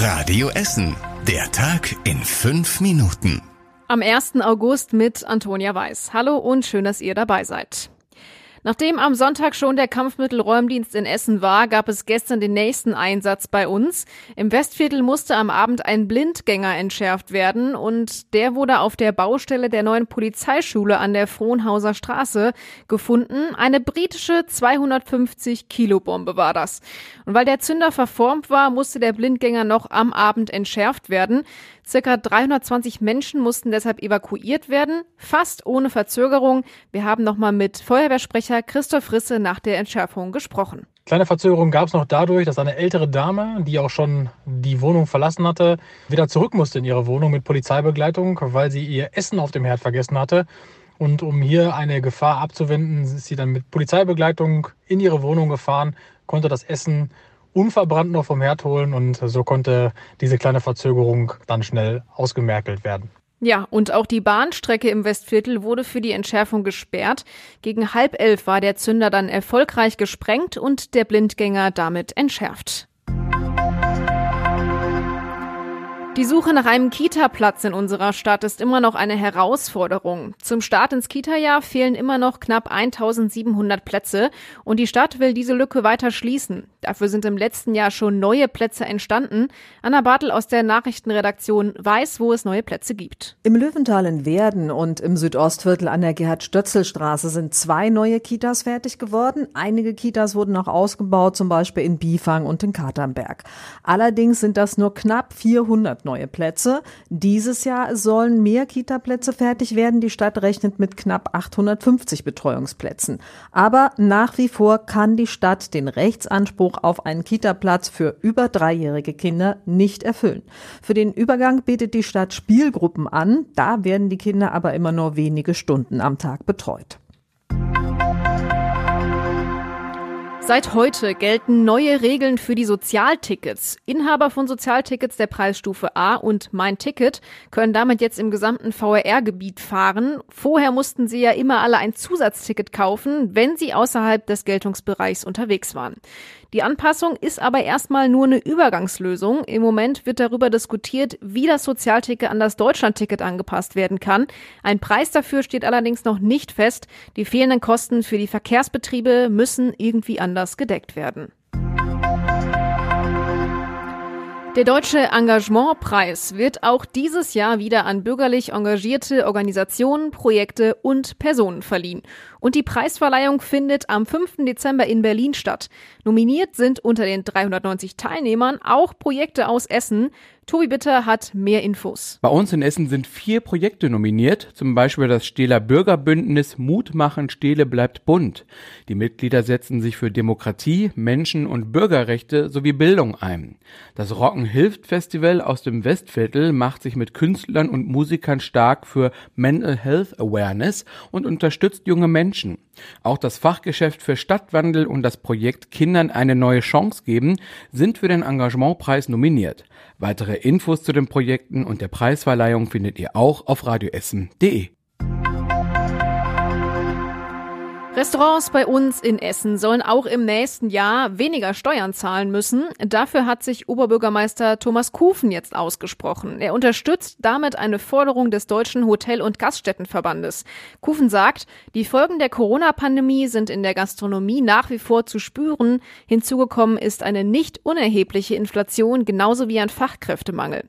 Radio Essen. Der Tag in fünf Minuten. Am 1. August mit Antonia Weiß. Hallo und schön, dass ihr dabei seid. Nachdem am Sonntag schon der Kampfmittelräumdienst in Essen war, gab es gestern den nächsten Einsatz bei uns. Im Westviertel musste am Abend ein Blindgänger entschärft werden und der wurde auf der Baustelle der neuen Polizeischule an der Frohnhauser Straße gefunden. Eine britische 250 Kilo Bombe war das. Und weil der Zünder verformt war, musste der Blindgänger noch am Abend entschärft werden. Circa 320 Menschen mussten deshalb evakuiert werden, fast ohne Verzögerung. Wir haben nochmal mit Feuerwehrsprecher Christoph Risse nach der Entschärfung gesprochen. Kleine Verzögerung gab es noch dadurch, dass eine ältere Dame, die auch schon die Wohnung verlassen hatte, wieder zurück musste in ihre Wohnung mit Polizeibegleitung, weil sie ihr Essen auf dem Herd vergessen hatte. Und um hier eine Gefahr abzuwenden, ist sie dann mit Polizeibegleitung in ihre Wohnung gefahren, konnte das Essen unverbrannt noch vom Herd holen und so konnte diese kleine Verzögerung dann schnell ausgemerkelt werden. Ja, und auch die Bahnstrecke im Westviertel wurde für die Entschärfung gesperrt. Gegen halb elf war der Zünder dann erfolgreich gesprengt und der Blindgänger damit entschärft. Die Suche nach einem Kita-Platz in unserer Stadt ist immer noch eine Herausforderung. Zum Start ins Kita-Jahr fehlen immer noch knapp 1700 Plätze und die Stadt will diese Lücke weiter schließen. Dafür sind im letzten Jahr schon neue Plätze entstanden. Anna Bartel aus der Nachrichtenredaktion weiß, wo es neue Plätze gibt. Im Löwental in Werden und im Südostviertel an der Gerhard-Stötzel-Straße sind zwei neue Kitas fertig geworden. Einige Kitas wurden noch ausgebaut, zum Beispiel in Bifang und in Katernberg. Allerdings sind das nur knapp 400 neue Plätze. Dieses Jahr sollen mehr Kita-Plätze fertig werden. Die Stadt rechnet mit knapp 850 Betreuungsplätzen. Aber nach wie vor kann die Stadt den Rechtsanspruch auf einen Kita-Platz für über dreijährige Kinder nicht erfüllen. Für den Übergang bietet die Stadt Spielgruppen an. Da werden die Kinder aber immer nur wenige Stunden am Tag betreut. Seit heute gelten neue Regeln für die Sozialtickets. Inhaber von Sozialtickets der Preisstufe A und Mein Ticket können damit jetzt im gesamten VRR-Gebiet fahren. Vorher mussten sie ja immer alle ein Zusatzticket kaufen, wenn sie außerhalb des Geltungsbereichs unterwegs waren. Die Anpassung ist aber erstmal nur eine Übergangslösung. Im Moment wird darüber diskutiert, wie das Sozialticket an das Deutschlandticket angepasst werden kann. Ein Preis dafür steht allerdings noch nicht fest. Die fehlenden Kosten für die Verkehrsbetriebe müssen irgendwie anders gedeckt werden. Der Deutsche Engagementpreis wird auch dieses Jahr wieder an bürgerlich engagierte Organisationen, Projekte und Personen verliehen. Und die Preisverleihung findet am 5. Dezember in Berlin statt. Nominiert sind unter den 390 Teilnehmern auch Projekte aus Essen. Tobi Bitter hat mehr Infos. Bei uns in Essen sind vier Projekte nominiert, zum Beispiel das Stehler Bürgerbündnis Mut machen, Stehle bleibt bunt. Die Mitglieder setzen sich für Demokratie, Menschen- und Bürgerrechte sowie Bildung ein. Das Rocken hilft Festival aus dem Westviertel macht sich mit Künstlern und Musikern stark für Mental Health Awareness und unterstützt junge Menschen. Auch das Fachgeschäft für Stadtwandel und das Projekt Kindern eine neue Chance geben sind für den Engagementpreis nominiert. Weitere Infos zu den Projekten und der Preisverleihung findet ihr auch auf radioessen.de. Restaurants bei uns in Essen sollen auch im nächsten Jahr weniger Steuern zahlen müssen. Dafür hat sich Oberbürgermeister Thomas Kufen jetzt ausgesprochen. Er unterstützt damit eine Forderung des Deutschen Hotel- und Gaststättenverbandes. Kufen sagt, die Folgen der Corona-Pandemie sind in der Gastronomie nach wie vor zu spüren. Hinzugekommen ist eine nicht unerhebliche Inflation genauso wie ein Fachkräftemangel.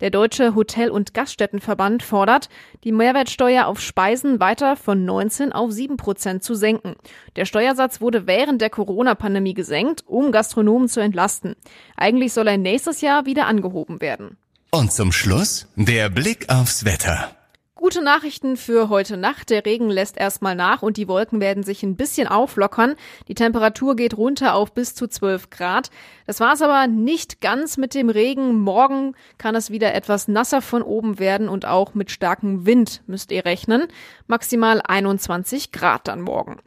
Der Deutsche Hotel- und Gaststättenverband fordert, die Mehrwertsteuer auf Speisen weiter von 19 auf 7 Prozent zu senken. Der Steuersatz wurde während der Corona-Pandemie gesenkt, um Gastronomen zu entlasten. Eigentlich soll er nächstes Jahr wieder angehoben werden. Und zum Schluss der Blick aufs Wetter. Gute Nachrichten für heute Nacht. Der Regen lässt erstmal nach und die Wolken werden sich ein bisschen auflockern. Die Temperatur geht runter auf bis zu 12 Grad. Das war es aber nicht ganz mit dem Regen. Morgen kann es wieder etwas nasser von oben werden und auch mit starkem Wind müsst ihr rechnen. Maximal 21 Grad dann morgen.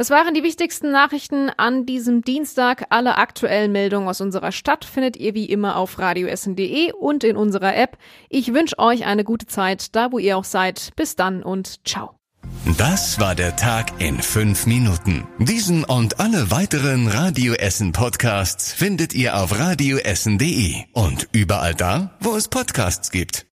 Das waren die wichtigsten Nachrichten an diesem Dienstag. Alle aktuellen Meldungen aus unserer Stadt findet ihr wie immer auf radioessen.de und in unserer App. Ich wünsche euch eine gute Zeit, da wo ihr auch seid. Bis dann und ciao. Das war der Tag in fünf Minuten. Diesen und alle weiteren Radio Essen Podcasts findet ihr auf radioessen.de und überall da, wo es Podcasts gibt.